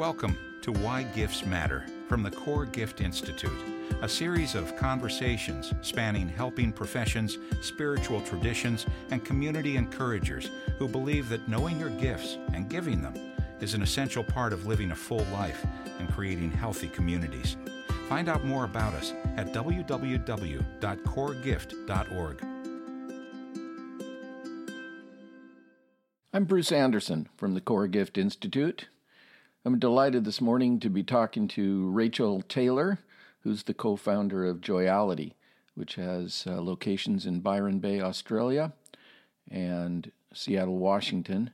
Welcome to Why Gifts Matter from the Core Gift Institute, a series of conversations spanning helping professions, spiritual traditions, and community encouragers who believe that knowing your gifts and giving them is an essential part of living a full life and creating healthy communities. Find out more about us at www.coregift.org. I'm Bruce Anderson from the Core Gift Institute. I'm delighted this morning to be talking to Rachel Taylor, who's the co founder of Joyality, which has uh, locations in Byron Bay, Australia, and Seattle, Washington,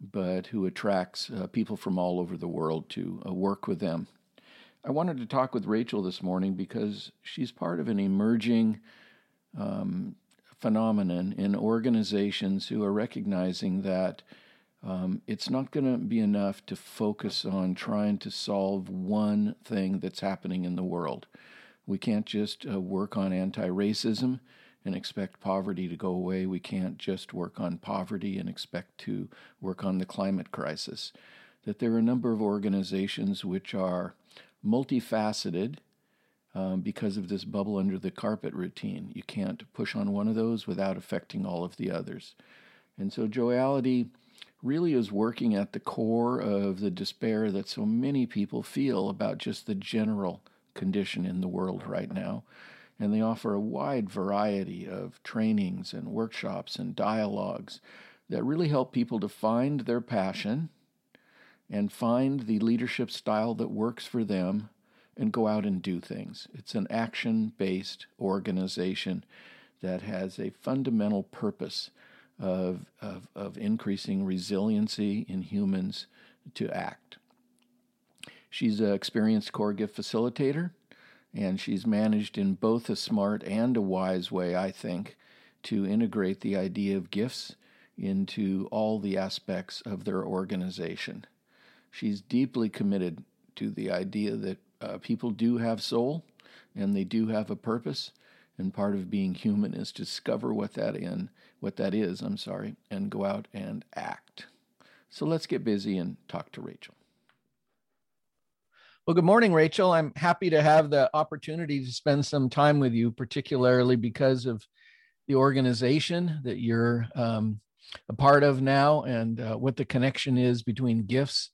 but who attracts uh, people from all over the world to uh, work with them. I wanted to talk with Rachel this morning because she's part of an emerging um, phenomenon in organizations who are recognizing that um, it's not going to be enough to focus on trying to solve one thing that's happening in the world. We can't just uh, work on anti racism and expect poverty to go away. We can't just work on poverty and expect to work on the climate crisis. That there are a number of organizations which are multifaceted um, because of this bubble under the carpet routine. You can't push on one of those without affecting all of the others. And so, Joyality really is working at the core of the despair that so many people feel about just the general condition in the world right now. And they offer a wide variety of trainings and workshops and dialogues that really help people to find their passion and find the leadership style that works for them and go out and do things. It's an action based organization that has a fundamental purpose of, of, of increasing resiliency in humans to act. She's an experienced core gift facilitator, and she's managed in both a smart and a wise way, I think, to integrate the idea of gifts into all the aspects of their organization. She's deeply committed to the idea that uh, people do have soul and they do have a purpose, and part of being human is to discover what that in what that is, I'm sorry, and go out and act. So let's get busy and talk to Rachel. Well, good morning, Rachel. I'm happy to have the opportunity to spend some time with you, particularly because of the organization that you're um, a part of now and uh, what the connection is between gifts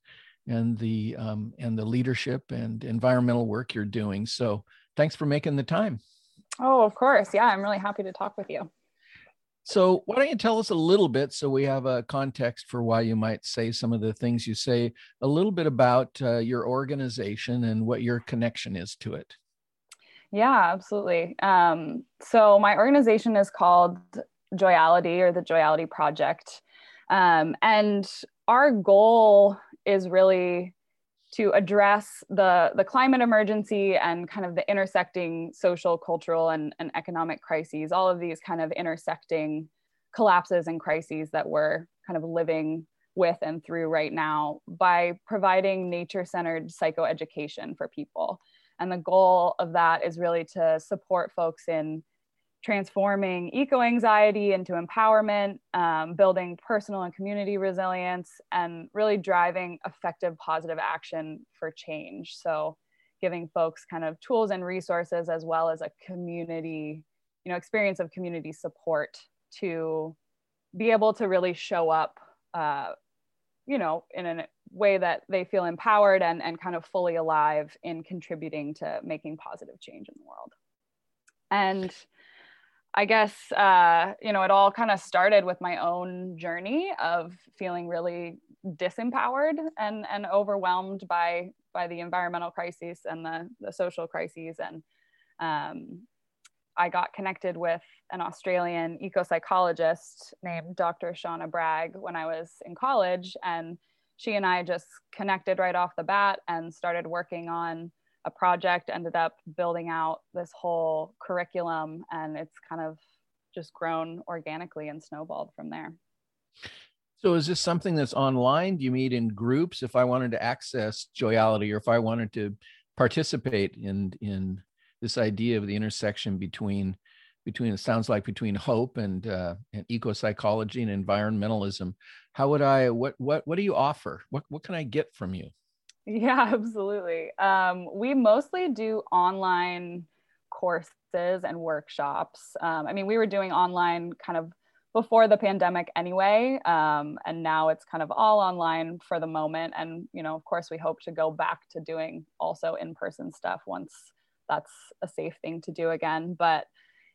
and the um, and the leadership and environmental work you're doing. So, thanks for making the time. Oh, of course. Yeah, I'm really happy to talk with you. So, why don't you tell us a little bit so we have a context for why you might say some of the things you say, a little bit about uh, your organization and what your connection is to it? Yeah, absolutely. Um, so, my organization is called Joyality or the Joyality Project. Um, and our goal is really to address the, the climate emergency and kind of the intersecting social, cultural, and, and economic crises, all of these kind of intersecting collapses and crises that we're kind of living with and through right now by providing nature centered psychoeducation for people. And the goal of that is really to support folks in transforming eco anxiety into empowerment, um, building personal and community resilience, and really driving effective positive action for change. So, giving folks kind of tools and resources as well as a community, you know, experience of community support to be able to really show up, uh, you know, in a way that they feel empowered and, and kind of fully alive in contributing to making positive change in the world. And I guess uh, you know it all kind of started with my own journey of feeling really disempowered and and overwhelmed by by the environmental crisis and the the social crises and um, I got connected with an Australian eco psychologist named Dr. Eshana Bragg when I was in college and she and I just connected right off the bat and started working on a project ended up building out this whole curriculum and it's kind of just grown organically and snowballed from there. So is this something that's online? Do you meet in groups if I wanted to access Joyality or if I wanted to participate in in this idea of the intersection between between it sounds like between hope and uh, and eco psychology and environmentalism how would i what what what do you offer what what can i get from you Yeah, absolutely. Um, we mostly do online courses and workshops. Um, I mean, we were doing online kind of before the pandemic anyway, um, and now it's kind of all online for the moment. And you know, of course, we hope to go back to doing also in-person stuff once that's a safe thing to do again. But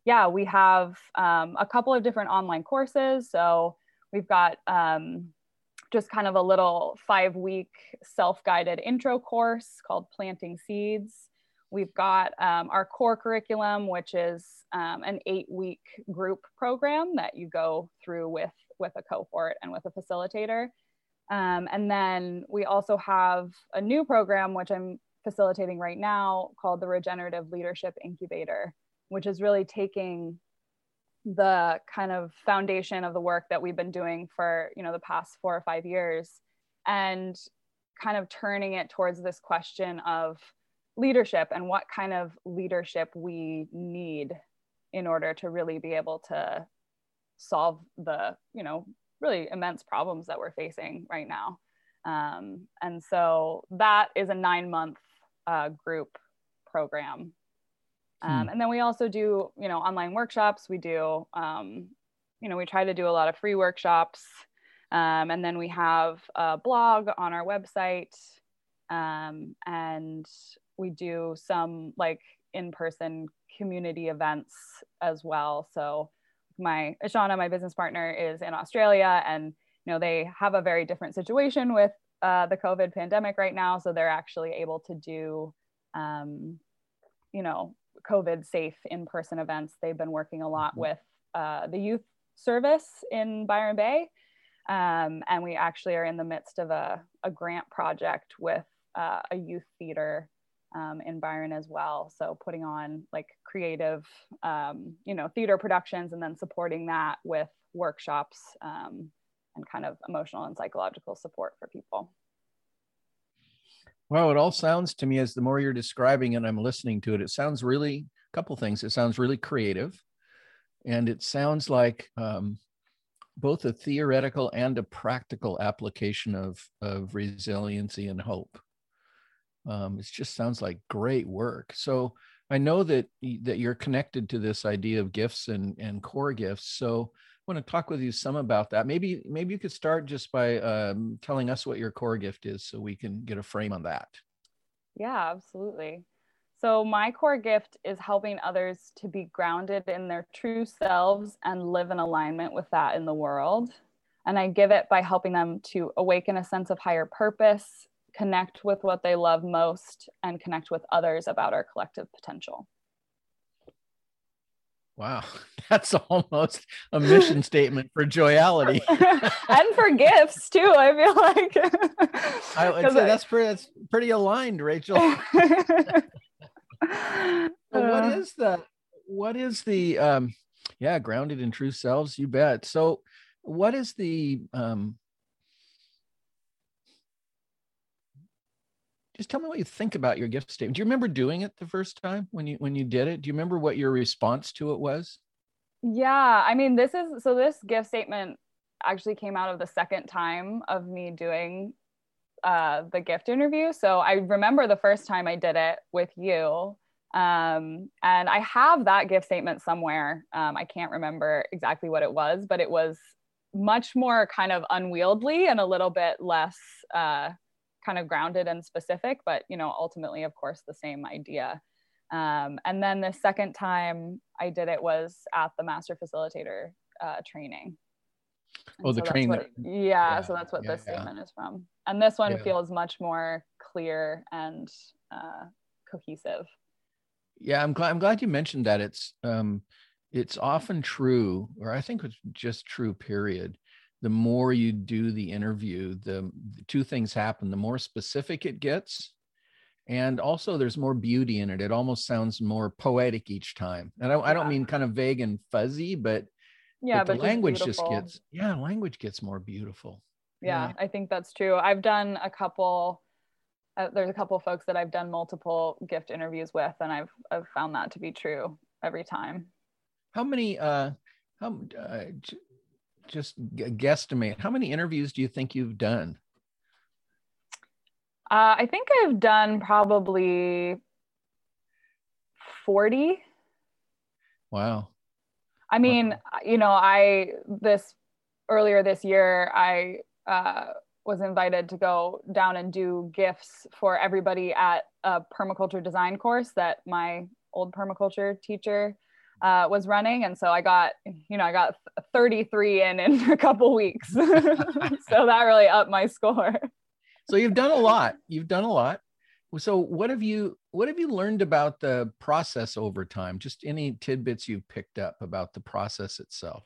yeah, we have um, a couple of different online courses. So we've got um, just kind of a little five week self guided intro course called Planting Seeds. We've got um, our core curriculum, which is um, an eight week group program that you go through with, with a cohort and with a facilitator. Um, and then we also have a new program, which I'm facilitating right now, called the Regenerative Leadership Incubator, which is really taking the kind of foundation of the work that we've been doing for you know the past four or five years and kind of turning it towards this question of leadership and what kind of leadership we need in order to really be able to solve the you know really immense problems that we're facing right now. Um, and so that is a nine month uh, group program um, hmm. And then we also do, you know, online workshops. We do, um, you know, we try to do a lot of free workshops. Um, and then we have a blog on our website. Um, and we do some like in person community events as well. So my Eshana, my business partner, is in Australia, and you know they have a very different situation with uh, the COVID pandemic right now. So they're actually able to do, um, you know, COVID safe in person events. They've been working a lot mm-hmm. with uh, the youth service in Byron Bay. Um, and we actually are in the midst of a, a grant project with uh, a youth theater um, in Byron as well. So putting on like creative, um, you know, theater productions and then supporting that with workshops um, and kind of emotional and psychological support for people. Well, it all sounds to me as the more you're describing and I'm listening to it, it sounds really a couple things. It sounds really creative, and it sounds like um, both a theoretical and a practical application of of resiliency and hope. Um, it just sounds like great work. So I know that that you're connected to this idea of gifts and and core gifts. So want to talk with you some about that. Maybe maybe you could start just by um, telling us what your core gift is, so we can get a frame on that. Yeah, absolutely. So my core gift is helping others to be grounded in their true selves and live in alignment with that in the world. And I give it by helping them to awaken a sense of higher purpose, connect with what they love most, and connect with others about our collective potential. Wow, that's almost a mission statement for joyality and for gifts too. I feel like I would say I, that's pretty that's pretty aligned, Rachel. what uh. is the what is the um yeah grounded in true selves? You bet. So, what is the um just tell me what you think about your gift statement. Do you remember doing it the first time when you when you did it? Do you remember what your response to it was? Yeah, I mean, this is so this gift statement actually came out of the second time of me doing uh, the gift interview. So I remember the first time I did it with you. Um, and I have that gift statement somewhere. Um, I can't remember exactly what it was, but it was much more kind of unwieldy and a little bit less uh, kind of grounded and specific, but you know, ultimately, of course, the same idea. Um, and then the second time I did it was at the master facilitator uh, training. And oh, the so training. What, yeah, yeah, so that's what yeah, this statement is from. And this one feels much more clear and uh, cohesive. Yeah, I'm glad. I'm glad you mentioned that. It's um, it's often true, or I think it's just true. Period the more you do the interview, the, the two things happen. The more specific it gets, and also there's more beauty in it. It almost sounds more poetic each time. And I, yeah. I don't mean kind of vague and fuzzy, but yeah, but, but the language just gets yeah, language gets more beautiful. Yeah, yeah, I think that's true. I've done a couple. Uh, there's a couple folks that I've done multiple gift interviews with, and I've I've found that to be true every time. How many? uh how uh, just guesstimate how many interviews do you think you've done Uh, I think I've done probably 40. Wow. I mean, wow. you know, I, this earlier this year, I uh, was invited to go down and do gifts for everybody at a permaculture design course that my old permaculture teacher uh, was running. And so i got you know i got 33 in in a couple weeks. So that really upped my score. So you've done a lot. You've done a lot. So what have you what have you learned about the process over time? Just any tidbits you've picked up about the process itself?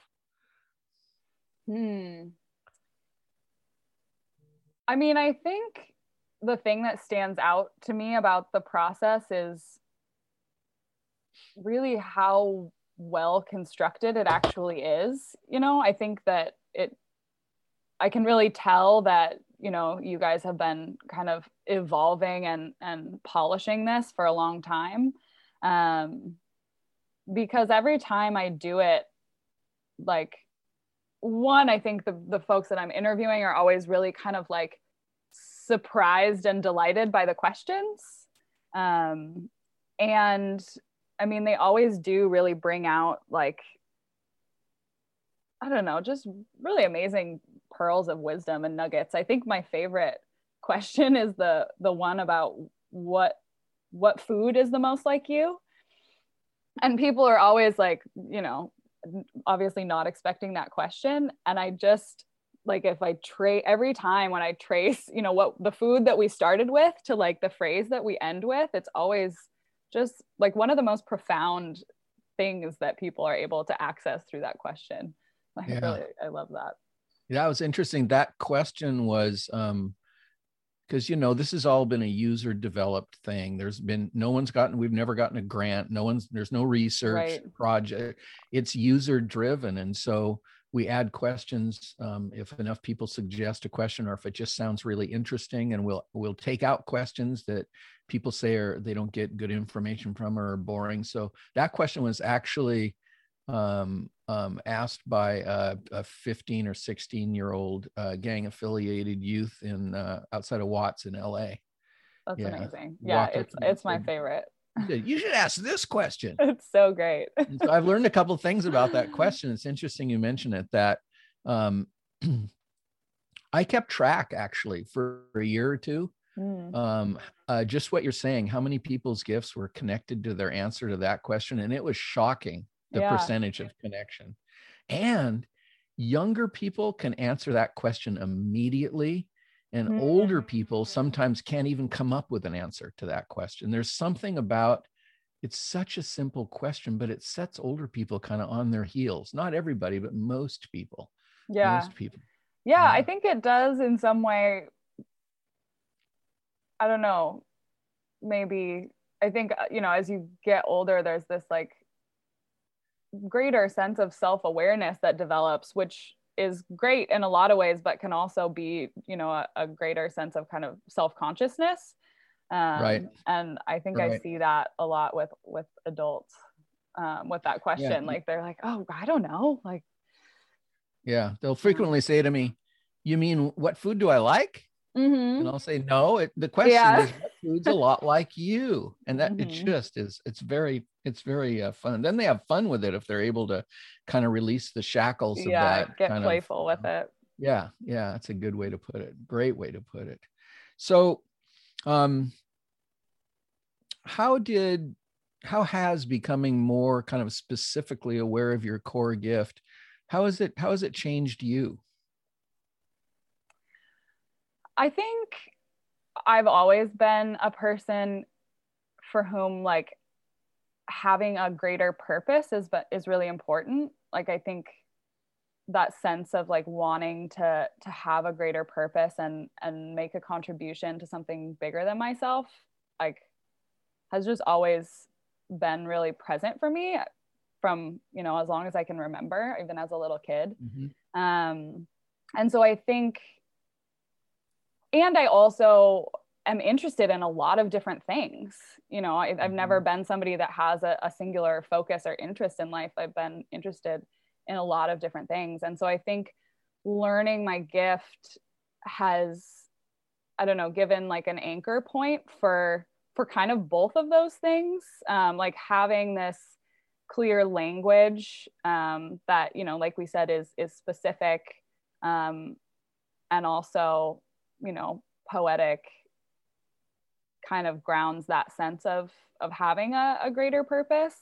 Hmm. I mean i think the thing that stands out to me about the process is really how well constructed it actually is you know? I think that it i can really tell that you know you guys have been kind of evolving and and polishing this for a long time. Um because every time i do it like one i think the the folks that i'm interviewing are always really kind of like surprised and delighted by the questions. Um and I mean, they always do really bring out like, I don't know, just really amazing pearls of wisdom and nuggets. I think my favorite question is the the one about what what food is the most like you and people are always like you know obviously not expecting that question and i just like if i trace every time when i trace you know what the food that we started with to like the phrase that we end with it's always just like one of the most profound things that people are able to access through that question. I yeah. really, I love that. Yeah, it was interesting. That question was um because you know this has all been a user developed thing there's been no one's gotten we've never gotten a grant no one's there's no research right. project it's user driven and so we add questions um, if enough people suggest a question or if it just sounds really interesting and we'll we'll take out questions that people say are they don't get good information from or are boring. So that question was actually um, um, asked by a, a, 15 or 16 year old uh, gang affiliated youth in uh, outside of Watts in LA. That's yeah. amazing. Yeah, it's it's my favorite. You should ask this question. It's so great. so I've learned a couple things about that question. It's interesting you mention it that um, I kept track actually for a year or two Mm. Um, uh, just what you're saying, how many people's gifts were connected to their answer to that question? And it was shocking the yeah. percentage of connection. And younger people can answer that question immediately. And mm. older people sometimes can't even come up with an answer to that question. There's something about it's such a simple question, but it sets older people kind of on their heels. Not everybody, but most people. Yeah. Most people. Yeah, yeah, I think it does in some way I don't know, maybe I think, uh, you know, as you get older, there's this like greater sense of self awareness that develops, which is great in a lot of ways, but can also be, you know, a, a greater sense of kind of self consciousness. Um, right. And I think right. I see that a lot with with adults um, with that question. Yeah. Like they're like, oh, I don't know. Like, yeah, they'll frequently say to me, "You mean what food do I like?" Mm-hmm. And I'll say, no, it, the question yeah. is food's a lot like you. And that mm-hmm. it just is, it's very, it's very uh, fun. Then they have fun with it if they're able to kind of release the shackles of yeah, that. Get playful of, with it. Yeah. Yeah. That's a good way to put it. Great way to put it. So, um, how did, how has becoming more kind of specifically aware of your core gift, how is it, how has it changed you? I think I've always been a person for whom like having a greater purpose is but is really important. Like I think that sense of like wanting to to have a greater purpose and and make a contribution to something bigger than myself like has just always been really present for me from you know as long as i can remember even as a little kid mm-hmm. um and so i think and I also am interested in a lot of different things. You know, I, have never mm-hmm. been somebody that has a, a, singular focus or interest in life. I've been interested in a lot of different things. And so I think learning my gift has I don't know, given like an anchor point for for kind of both of those things, um, like having this clear language um, that you know, like we said, is is specific, um, and also you know poetic kind of grounds that sense of of having a, a greater purpose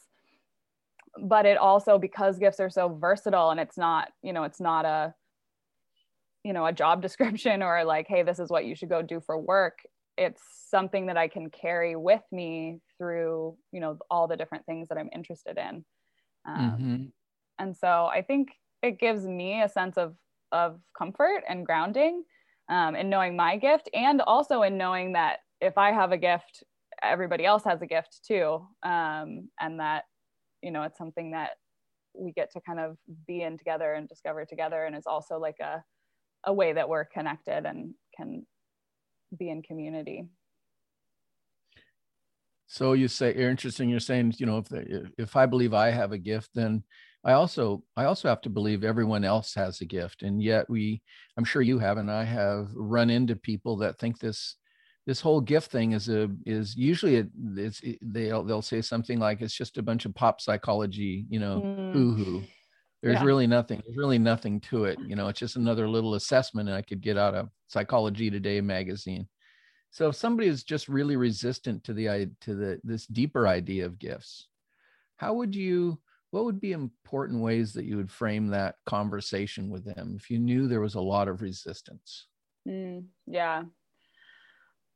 but it also because gifts are so versatile and it's not you know it's not a you know a job description or like hey this is what you should go do for work it's something that i can carry with me through you know all the different things that i'm interested in um, mm-hmm. and so i think it gives me a sense of of comfort and grounding um, in knowing my gift and also in knowing that if i have a gift everybody else has a gift too. Um, and that you know it's something that we get to kind of be in together and discover together. And is also like a a way that we're connected and can be in community. So you say you're interesting you're saying you know if the, if i believe i have a gift then i also i also have to believe everyone else has a gift. And yet we i'm sure you have and i have run into people that think this this whole gift thing is a is usually it, it's it, they'll they'll say something like it's just a bunch of pop psychology you know mm. hoo hoo there's yeah. really nothing there's really nothing to it you know it's just another little assessment i could get out of psychology today magazine so if somebody is just really resistant to the to the this deeper idea of gifts how would you what would be important ways that you would frame that conversation with them if you knew there was a lot of resistance mm, yeah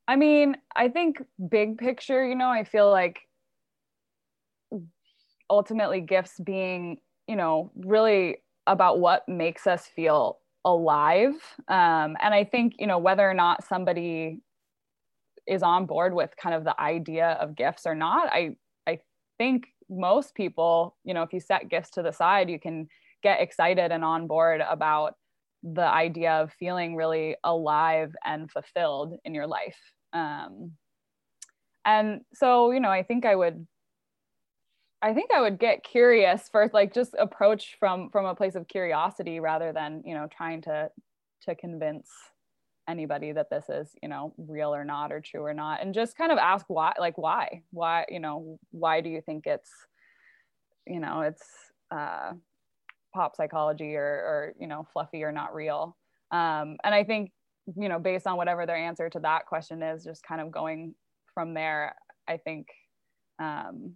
I mean, I think big picture, you know, I feel like ultimately gifts being, you know, really about what makes us feel alive. Um, and I think, you know, whether or not somebody is on board with kind of the idea of gifts or not, I I think most people, you know, if you set gifts to the side, you can get excited and on board about the idea of feeling really alive and fulfilled in your life um, and so you know i think i would i think i would get curious first like just approach from from a place of curiosity rather than you know trying to to convince anybody that this is you know real or not or true or not. And just kind of ask why like why why you know why do you think it's you know it's uh pop psychology or or you know fluffy or not real? Um and i think you know based on whatever their answer to that question is just kind of going from there i think um,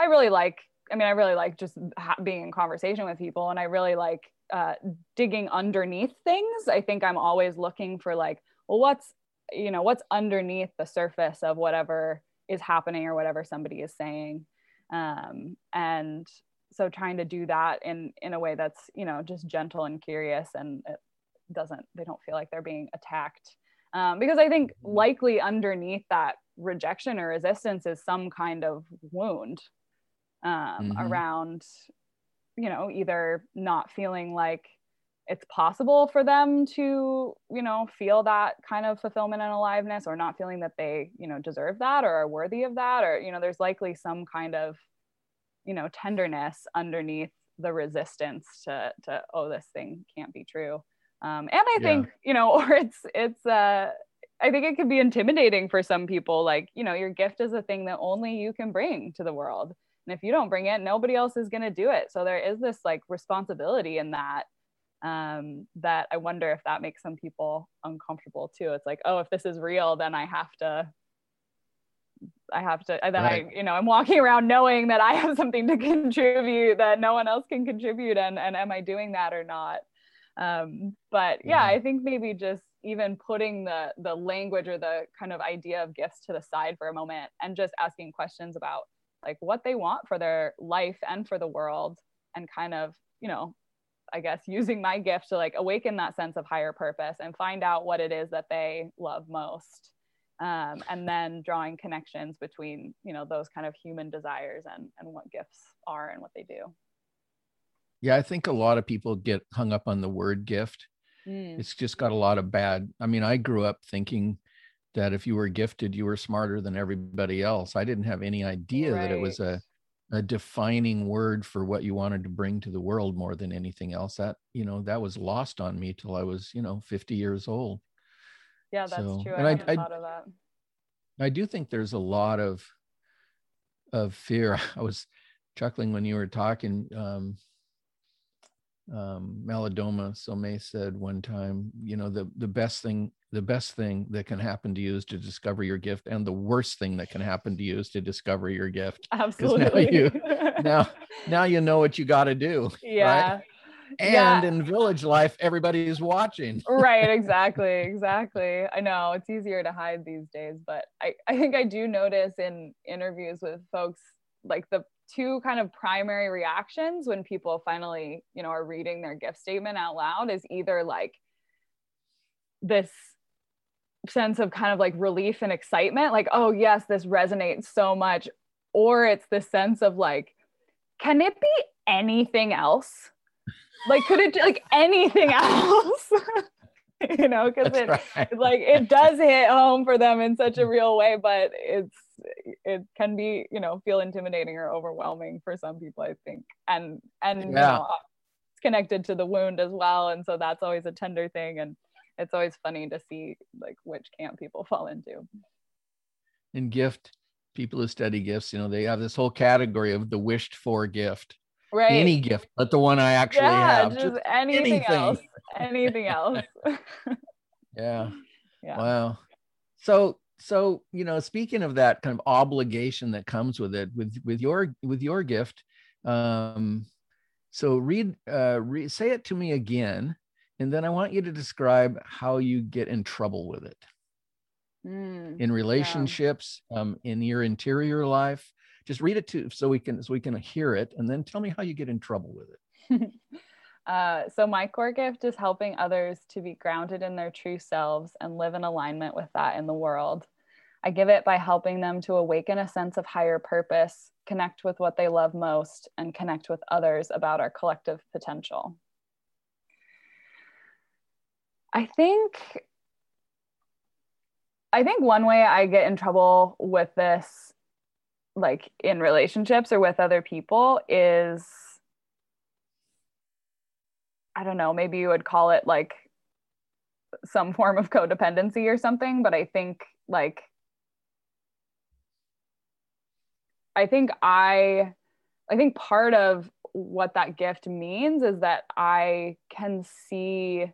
i really like i mean i really like just ha- being in conversation with people and i really like uh, digging underneath things. I think i'm always looking for like well what's you know what's underneath the surface of whatever is happening or whatever somebody is saying. Um, and so trying to do that in in a way that's you know just gentle and curious and doesn't they don't feel like they're being attacked um, because i think mm-hmm. likely underneath that rejection or resistance is some kind of wound um, mm-hmm. around you know either not feeling like it's possible for them to you know feel that kind of fulfillment and aliveness or not feeling that they you know deserve that or are worthy of that or you know there's likely some kind of you know tenderness underneath the resistance to to oh this thing can't be true um, and i think yeah. you know or it's it's uh i think it could be intimidating for some people like you know your gift is a thing that only you can bring to the world and if you don't bring it nobody else is going to do it so there is this like responsibility in that um, that i wonder if that makes some people uncomfortable too it's like oh if this is real then i have to I have to, then right. I, you know, I'm walking around knowing that I have something to contribute that no one else can contribute. And, and am I doing that or not? Um, but yeah, I think maybe just even putting the the language or the kind of idea of gifts to the side for a moment and just asking questions about like what they want for their life and for the world and kind of you know i guess using my gift to like awaken that sense of higher purpose and find out what it is that they love most. Um, and then drawing connections between you know those kind of human desires and and what gifts are and what they do yeah, I think a lot of people get hung up on the word gift. Mm. It's just got a lot of bad. I mean, I grew up thinking that if you were gifted, you were smarter than everybody else. I didn't have any idea right. that it was a a defining word for what you wanted to bring to the world more than anything else. That, you know, that was lost on me till I was, you know, 50 years old. Yeah, that's so, true. I and I, I, thought of that. I do think there's a lot of of fear. I was chuckling when you were talking. Um, um, Malidoma Somé said one time, you know, the the best thing the best thing that can happen to you is to discover your gift, and the worst thing that can happen to you is to discover your gift. Absolutely. Now you, now, now you know what you got to do. Yeah. Right? And yeah. in village life, everybody is watching. right. Exactly. Exactly. I know it's easier to hide these days, but I, I think I do notice in interviews with folks like the two kind of primary reactions when people finally, you know, are reading their gift statement out loud is either like this sense of kind of like relief and excitement, like, oh, yes, this resonates so much. Or it's the sense of like, can it be anything else? Like, could it like anything else? you know, because it right. like it does hit home for them in such a mm. real way, but it's it can be, you know, feel intimidating or overwhelming for some people, I think. And and yeah. you know, it's connected to the wound as well. And so that's always a tender thing. And it's always funny to see like which camp people fall into. In gift, people who study gifts, you know, they have this whole category of the wished for gift. Right. Any gift, but the one I actually yeah, have. Just, just anything, anything, else. Anything else. yeah. Yeah. Wow. So so you know speaking of that kind of obligation that comes with it with with your with your gift um so read uh re- say it to me again and then I want you to describe how you get in trouble with it mm, in relationships, yeah. um, in your interior life. Just read it to so we can so we can hear it, and then tell me how you get in trouble with it. uh, so my core gift is helping others to be grounded in their true selves and live in alignment with that in the world. I give it by helping them to awaken a sense of higher purpose, connect with what they love most, and connect with others about our collective potential. I think I think one way I get in trouble with this like in relationships or with other people is I don't know, maybe you would call it like some form of codependency or something, but I think like I think I I think part of what that gift means is that I can see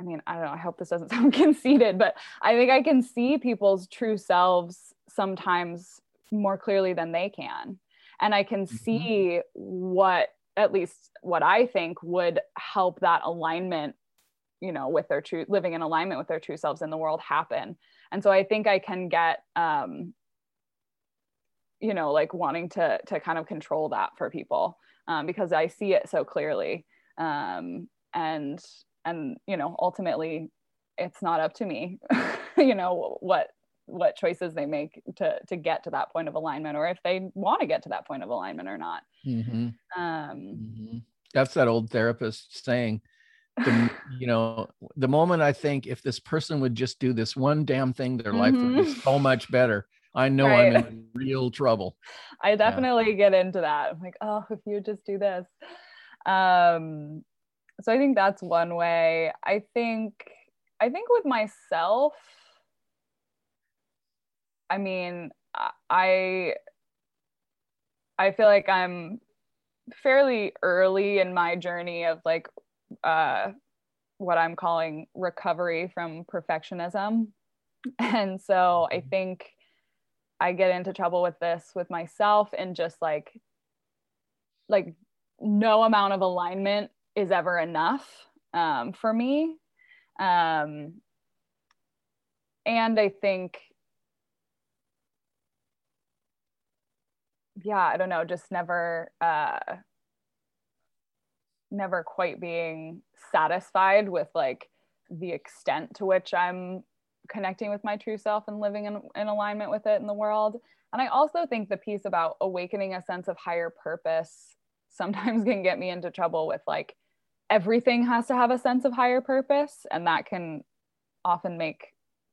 I mean, I don't know, I hope this doesn't sound conceited, but I think I can see people's true selves sometimes more clearly than they can. And I can mm-hmm. see what, at least what I think would help that alignment, you know, with their true, living in alignment with their true selves in the world happen. And so I think I can get, um, you know, like wanting to, to kind of control that for people um, because I see it so clearly. Um, and and you know ultimately it's not up to me you know what what choices they make to to get to that point of alignment or if they want to get to that point of alignment or not mm-hmm. Um, mm-hmm. that's that old therapist saying the, you know the moment i think if this person would just do this one damn thing their mm-hmm. life would be mm-hmm. so much better i know right. i'm in real trouble i definitely yeah. get into that i'm like oh if you just do this um so i think that's one way i think i think with myself i mean i i feel like i'm fairly early in my journey of like uh what i'm calling recovery from perfectionism and so i mm-hmm. think i get into trouble with this with myself and just like like no amount of alignment is ever enough um, for me. Um, and I think, yeah, I don't know, just never, uh, never quite being satisfied with like the extent to which I'm connecting with my true self and living in, in alignment with it in the world. And I also think the piece about awakening a sense of higher purpose sometimes can get me into trouble with like everything has to have a sense of higher purpose and that can often make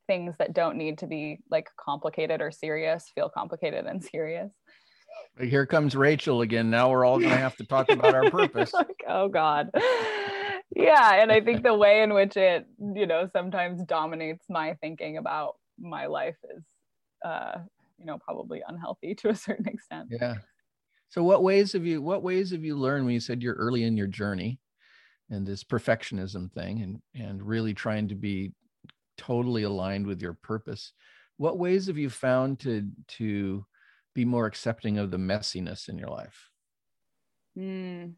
things that don't need to be like complicated or serious feel complicated and serious here comes rachel again. Now we're all going to have to talk about our purpose. like, oh god. Yeah and i think the way in which it you know sometimes dominates my thinking about my life is uh you know probably unhealthy to a certain extent. Yeah. So what ways have you what ways have you learned when you said you're early in your journey and this perfectionism thing and and really trying to be totally aligned with your purpose? What ways have you found to to be more accepting of the messiness in your life mm.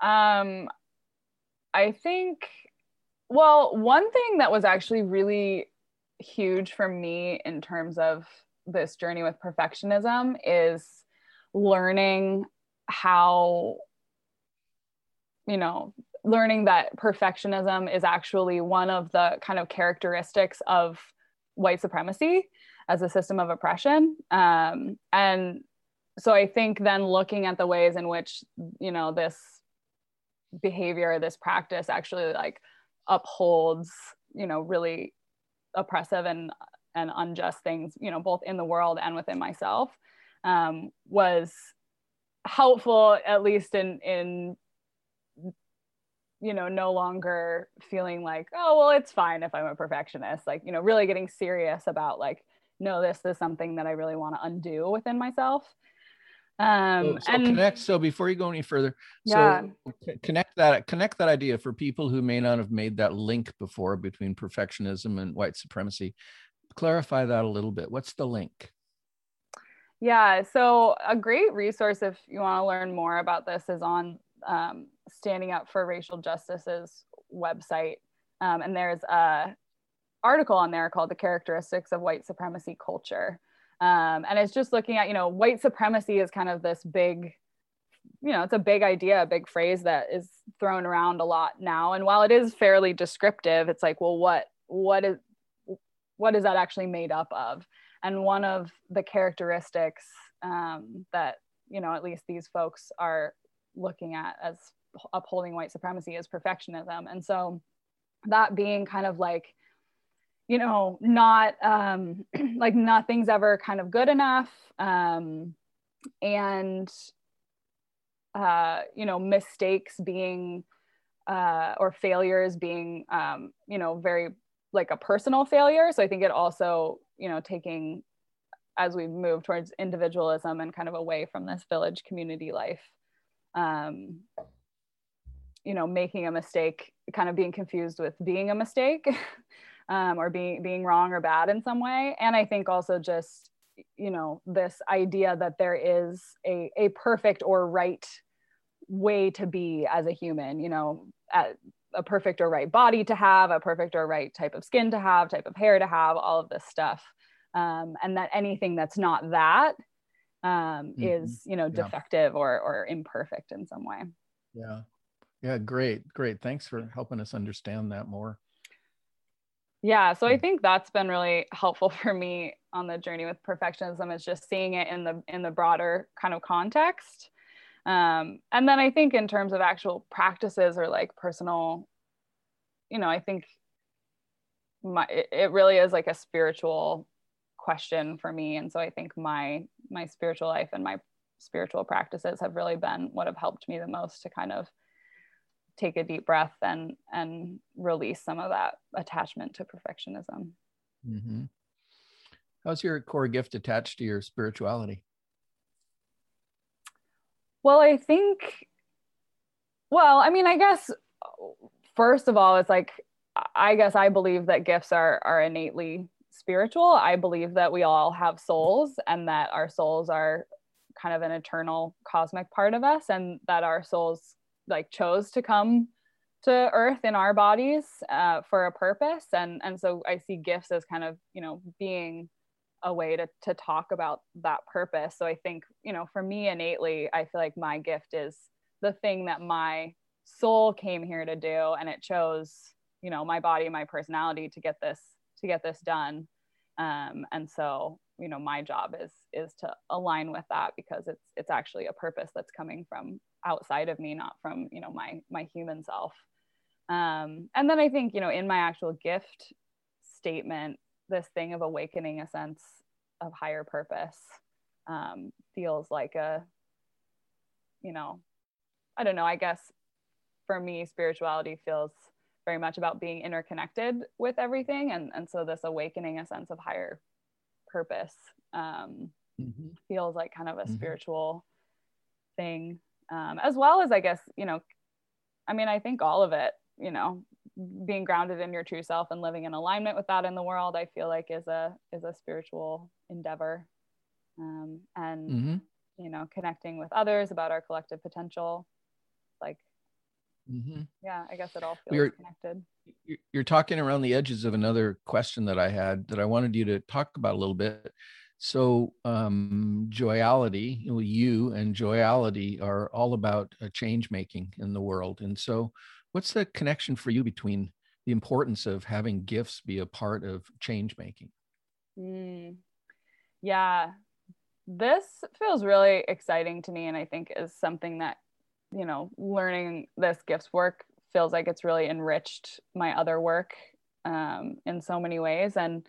um i think well one thing that was actually really huge for me in terms of this journey with perfectionism is learning how you know learning that perfectionism is actually one of the kind of characteristics of white supremacy as a system of oppression. Um, and so i think then looking at the ways in which you know this behavior this practice actually like upholds you know really oppressive and and unjust things you know both in the world and within myself um, was helpful at least in in you know no longer feeling like oh well it's fine if i'm a perfectionist like you know really getting serious about like no this is something that i really want to undo within myself. Um so, so and connect so before you go any further yeah. so connect that connect that idea for people who may not have made that link before between perfectionism and white supremacy. Clarify that a little bit. What's the link? Yeah so a great resource if you want to learn more about this is on um, standing up for racial justice's website. Um, and there's a article on there called the characteristics of white supremacy culture. Um, and it's just looking at you know white supremacy is kind of this big you know it's a big idea a big phrase that is thrown around a lot now. And while it is fairly descriptive it's like well what what is what is that actually made up of? And one of the characteristics um, that you know at least these folks are looking at as upholding white supremacy is perfectionism. And so that being kind of like you know not um like nothing's ever kind of good enough um and uh you know mistakes being uh or failures being um you know very like a personal failure. So i think it also you know taking as we move towards individualism and kind of away from this village community life um, you know making a mistake kind of being confused with being a mistake um, or being being wrong or bad in some way. And i think also just you know this idea that there is a, a perfect or right way to be as a human you know at, a perfect or right body to have a perfect or right type of skin to have type of hair to have all of this stuff. Um, and that anything that's not that um, mm-hmm. is you know defective yeah. or or imperfect in some way. Yeah. Yeah great great. Thanks for helping us understand that more yeah so i mm. think that's been really helpful for me on the journey with perfectionism is just seeing it in the in the broader kind of context um, and then i think in terms of actual practices or like personal you know i think my it, it really is like a spiritual question for me and so i think my my spiritual life and my spiritual practices have really been what have helped me the most to kind of take a deep breath and and release some of that attachment to perfectionism mm-hmm. how's your core gift attached to your spirituality well i think well i mean i guess first of all it's like i guess i believe that gifts are are innately spiritual. I believe that we all have souls and that our souls are kind of an eternal cosmic part of us and that our souls like chose to come to earth in our bodies uh, for a purpose. And and so i see gifts as kind of you know being a way to to talk about that purpose. So i think you know for me innately i feel like my gift is the thing that my soul came here to do. And it chose you know my body my personality to get this to get this done. Um, and so you know my job is is to align with that because it's it's actually a purpose that's coming from outside of me not from you know my my human self um, and then i think you know in my actual gift statement this thing of awakening a sense of higher purpose um, feels like a you know i don't know i guess for me spirituality feels very much about being interconnected with everything and and so this awakening a sense of higher purpose um, mm-hmm. feels like kind of a mm-hmm. spiritual thing um, as well as i guess you know i mean i think all of it you know being grounded in your true self and living in alignment with that in the world i feel like is a is a spiritual endeavor um, and mm-hmm. you know connecting with others about our collective potential like mm-hmm. yeah i guess it all feels we're, connected you're talking around the edges of another question that i had that i wanted you to talk about a little bit so um, joyality you and joyality are all about a change making in the world. And so what's the connection for you between the importance of having gifts be a part of change making? Mm. yeah. This feels really exciting to me and i think is something that you know learning this gifts work feels like it's really enriched my other work um, in so many ways. And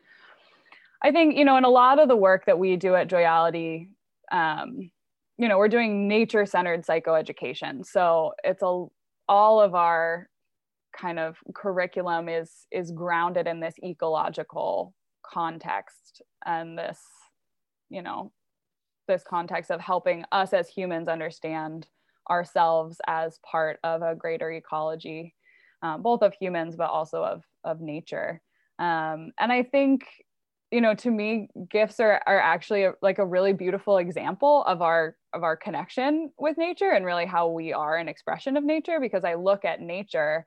i think you know in a lot of the work that we do at joyality um, you know we're doing nature centered psychoeducation so it's a all of our kind of curriculum is is grounded in this ecological context and this you know this context of helping us as humans understand ourselves as part of a greater ecology, um, both of humans, but also of, of nature. Um, and I think, you know, to me, gifts are, are actually a, like a really beautiful example of our of our connection with nature and really how we are an expression of nature because I look at nature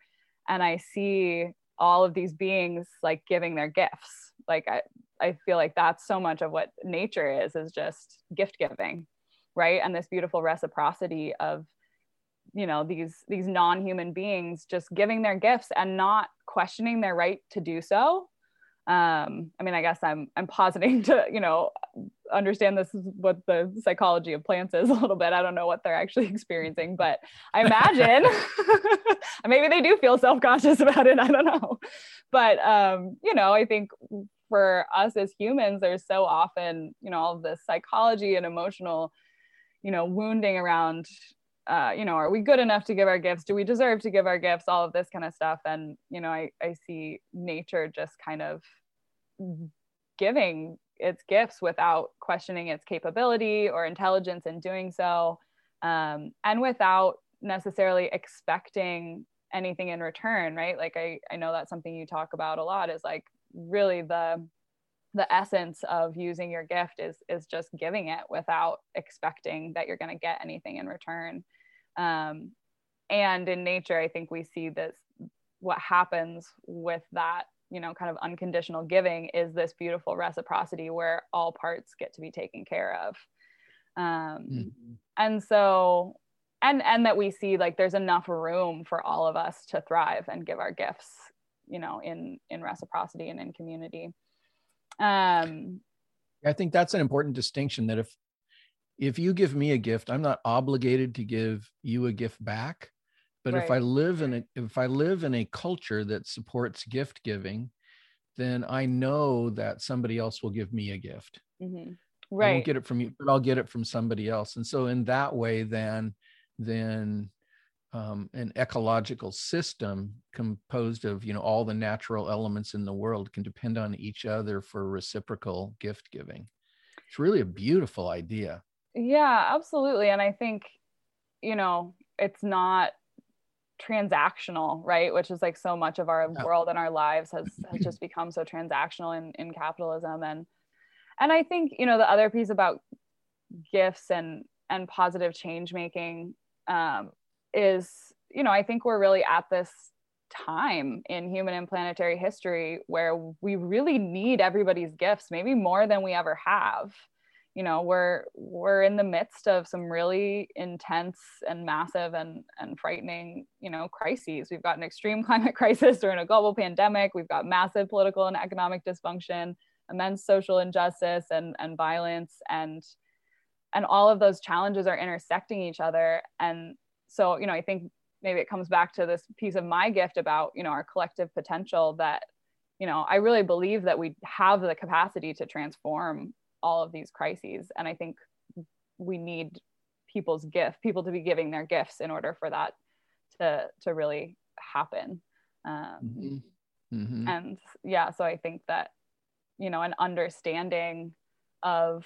and I see all of these beings like giving their gifts. Like I, I feel like that's so much of what nature is, is just gift giving, right? And this beautiful reciprocity of, you know, these these non-human beings just giving their gifts and not questioning their right to do so. Um, I mean, I guess I'm I'm positing to, you know, understand this is what the psychology of plants is a little bit. I don't know what they're actually experiencing, but I imagine maybe they do feel self-conscious about it. I don't know. But um, you know, I think for us as humans, there's so often, you know, all of this psychology and emotional, you know, wounding around, uh, you know, are we good enough to give our gifts? Do we deserve to give our gifts? All of this kind of stuff. And, you know, I, I see nature just kind of giving its gifts without questioning its capability or intelligence in doing so. Um, and without necessarily expecting anything in return, right? Like I, I know that's something you talk about a lot is like really the the essence of using your gift is is just giving it without expecting that you're going to get anything in return. Um, and in nature i think we see this what happens with that you know kind of unconditional giving is this beautiful reciprocity where all parts get to be taken care of. Um, mm-hmm. and so and and that we see like there's enough room for all of us to thrive and give our gifts you know in in reciprocity and in community um i think that's an important distinction that if if you give me a gift i'm not obligated to give you a gift back but right. if i live in a if i live in a culture that supports gift giving then i know that somebody else will give me a gift mm-hmm. right i won't get it from you but i'll get it from somebody else and so in that way then then um, an ecological system composed of you know all the natural elements in the world can depend on each other for reciprocal gift giving. It's really a beautiful idea. Yeah absolutely. And i think you know it's not transactional right? Which is like so much of our yeah. world and our lives has has just become so transactional in in capitalism. And and i think you know the other piece about gifts and and positive change making um, is you know i think we're really at this time in human and planetary history where we really need everybody's gifts maybe more than we ever have. You know we're we're in the midst of some really intense and massive and and frightening you know crises. We've got an extreme climate crisis during a global pandemic we've got massive political and economic dysfunction immense social injustice and and violence and and all of those challenges are intersecting each other. And so you know i think maybe it comes back to this piece of my gift about you know our collective potential that you know i really believe that we have the capacity to transform all of these crises and i think we need people's gift people to be giving their gifts in order for that to to really happen um, mm-hmm. Mm-hmm. and yeah so i think that you know an understanding of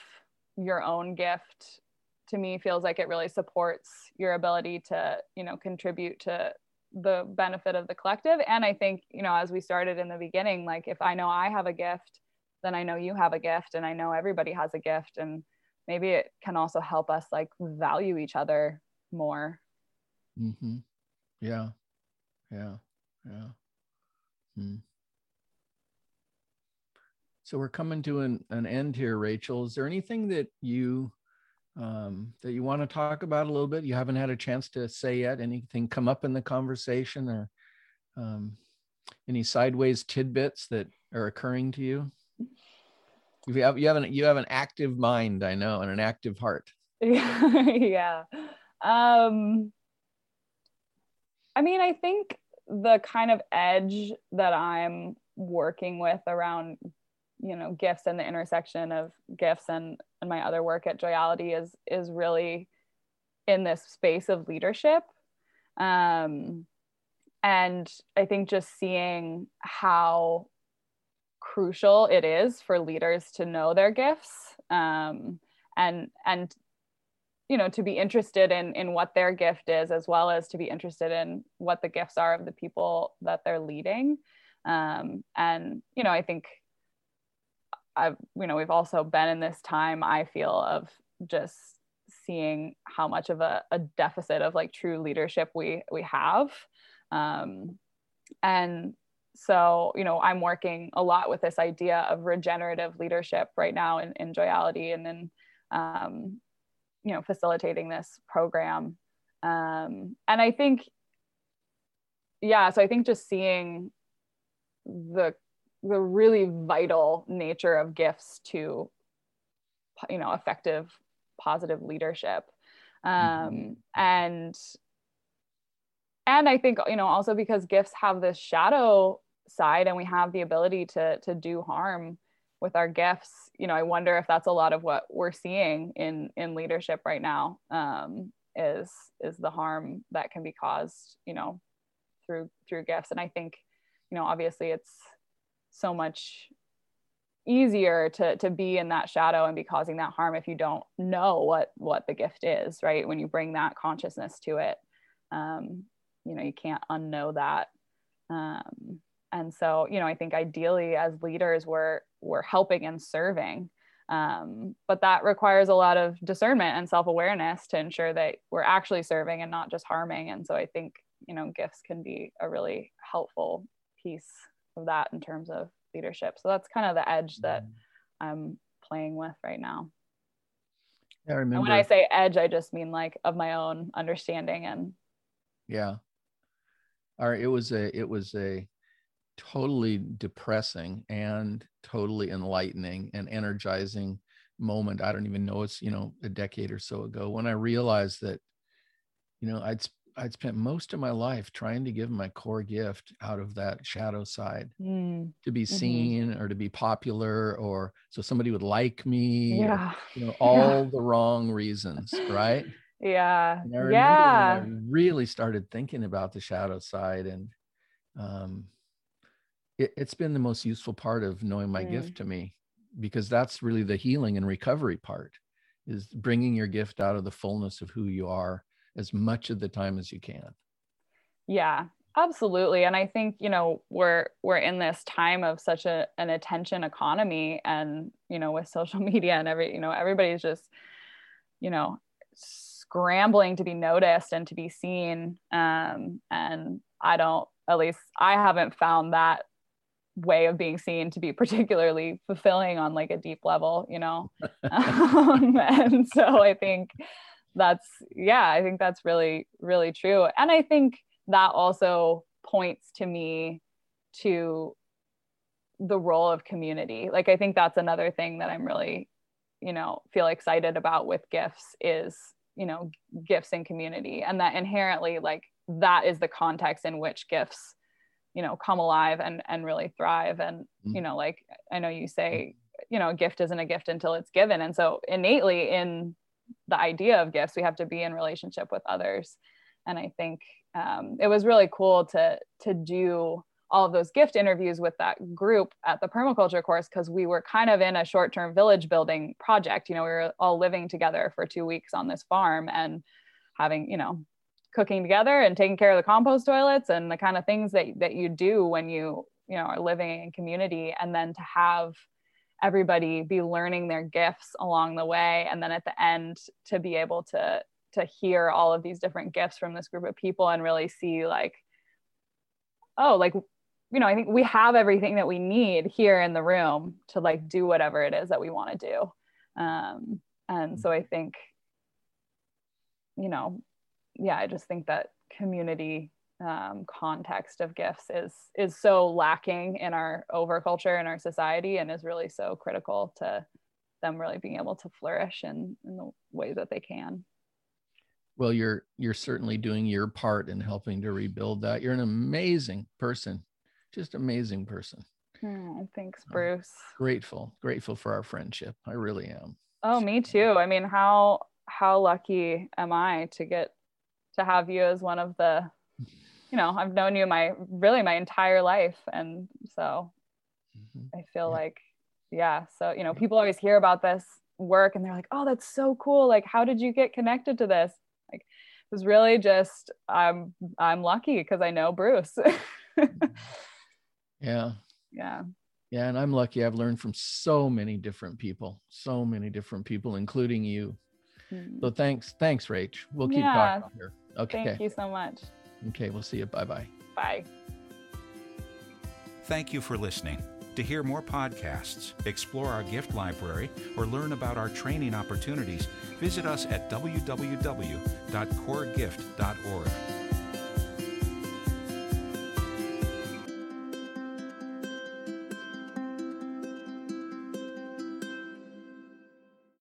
your own gift to me feels like it really supports your ability to you know contribute to the benefit of the collective. And i think you know as we started in the beginning like if i know i have a gift then i know you have a gift and i know everybody has a gift. And maybe it can also help us like value each other more. Mm-hmm. yeah. Yeah. Yeah. Hmm. so we're coming to an, an end here rachel. Is there anything that you um, that you want to talk about a little bit? You haven't had a chance to say yet? Anything come up in the conversation or um, any sideways tidbits that are occurring to you? You have you have an you have an active mind i know and an active heart. Yeah. Um i mean i think the kind of edge that i'm working with around you know gifts and the intersection of gifts and and my other work at joyality is is really in this space of leadership. Um and i think just seeing how crucial it is for leaders to know their gifts um, and and you know to be interested in in what their gift is as well as to be interested in what the gifts are of the people that they're leading. Um, and you know i think i've you know we've also been in this time i feel of just seeing how much of a, a deficit of like true leadership we we have. Um, and so you know i'm working a lot with this idea of regenerative leadership right now in, in joyality and then um, you know facilitating this program. Um, and i think yeah so i think just seeing the the really vital nature of gifts to you know effective positive leadership um, mm-hmm. and and i think you know also because gifts have this shadow side and we have the ability to to do harm with our gifts you know i wonder if that's a lot of what we're seeing in in leadership right now um, is is the harm that can be caused you know through through gifts and i think you know obviously it's so much easier to to be in that shadow and be causing that harm if you don't know what what the gift is right? When you bring that consciousness to it um, you know you can't unknow that. Um, and so you know i think ideally as leaders we're we're helping and serving. Um, but that requires a lot of discernment and self-awareness to ensure that we're actually serving and not just harming. And so i think you know gifts can be a really helpful piece of that in terms of leadership so that's kind of the edge that mm-hmm. i'm playing with right now yeah, I remember. And when I say edge, I just mean like of my own understanding and yeah. All right. It was a it was a totally depressing and totally enlightening and energizing moment. I don't even know it's, you know, a decade or so ago when I realized that, you know, I'd I'd spent most of my life trying to give my core gift out of that shadow side mm. to be mm-hmm. seen mm-hmm. or to be popular or so somebody would like me. Yeah. Or, you know, all yeah. the wrong reasons, right? Yeah. yeah. I really started thinking about the shadow side and um it, has been the most useful part of knowing my mm. gift to me because that's really the healing and recovery part is bringing your gift out of the fullness of who you are as much of the time as you can. Yeah absolutely. And i think you know we're we're in this time of such a, an attention economy and you know with social media and every you know everybody's just you know scrambling to be noticed and to be seen. Um, and i don't at least i haven't found that way of being seen to be particularly fulfilling on like a deep level you know? Um, and so i think that's yeah i think that's really really true. And i think that also points to me to the role of community. Like i think that's another thing that i'm really you know feel excited about with gifts is you know gifts and community and that inherently like that is the context in which gifts you know come alive and and really thrive. And mm-hmm. you know like i know you say you know a gift isn't a gift until it's given. And so innately in the idea of gifts we have to be in relationship with others. And i think um, it was really cool to to do all of those gift interviews with that group at the permaculture course because we were kind of in a short-term village building project you know we were all living together for two weeks on this farm and having you know cooking together and taking care of the compost toilets and the kind of things that, that you do when you you know are living in community. And then to have everybody be learning their gifts along the way and then at the end to be able to to hear all of these different gifts from this group of people and really see like oh like you know i think we have everything that we need here in the room to like do whatever it is that we want to do. Um, and so i think you know yeah i just think that community um, context of gifts is is so lacking in our overculture in our society and is really so critical to them really being able to flourish in, in the ways that they can. Well you're you're certainly doing your part in helping to rebuild that. You're an amazing person just amazing person. Mm, thanks bruce. I'm grateful grateful for our friendship. I really am. Oh me too. I mean how how lucky am i to get to have you as one of the you know i've known you my really my entire life. And so mm-hmm. i feel yeah. like yeah so you know people always hear about this work and they're like oh that's so cool. Like how did you get connected to this? Like it was really just i'm i'm lucky because i know bruce. Yeah. Yeah. Yeah and i'm lucky i've learned from so many different people so many different people including you. Mm. so thanks thanks rach. We'll keep yeah. talking here. Okay. Thank you so much Okay, we'll see you. Bye bye. Bye. Thank you for listening. To hear more podcasts, explore our gift library, or learn about our training opportunities, visit us at www.coregift.org.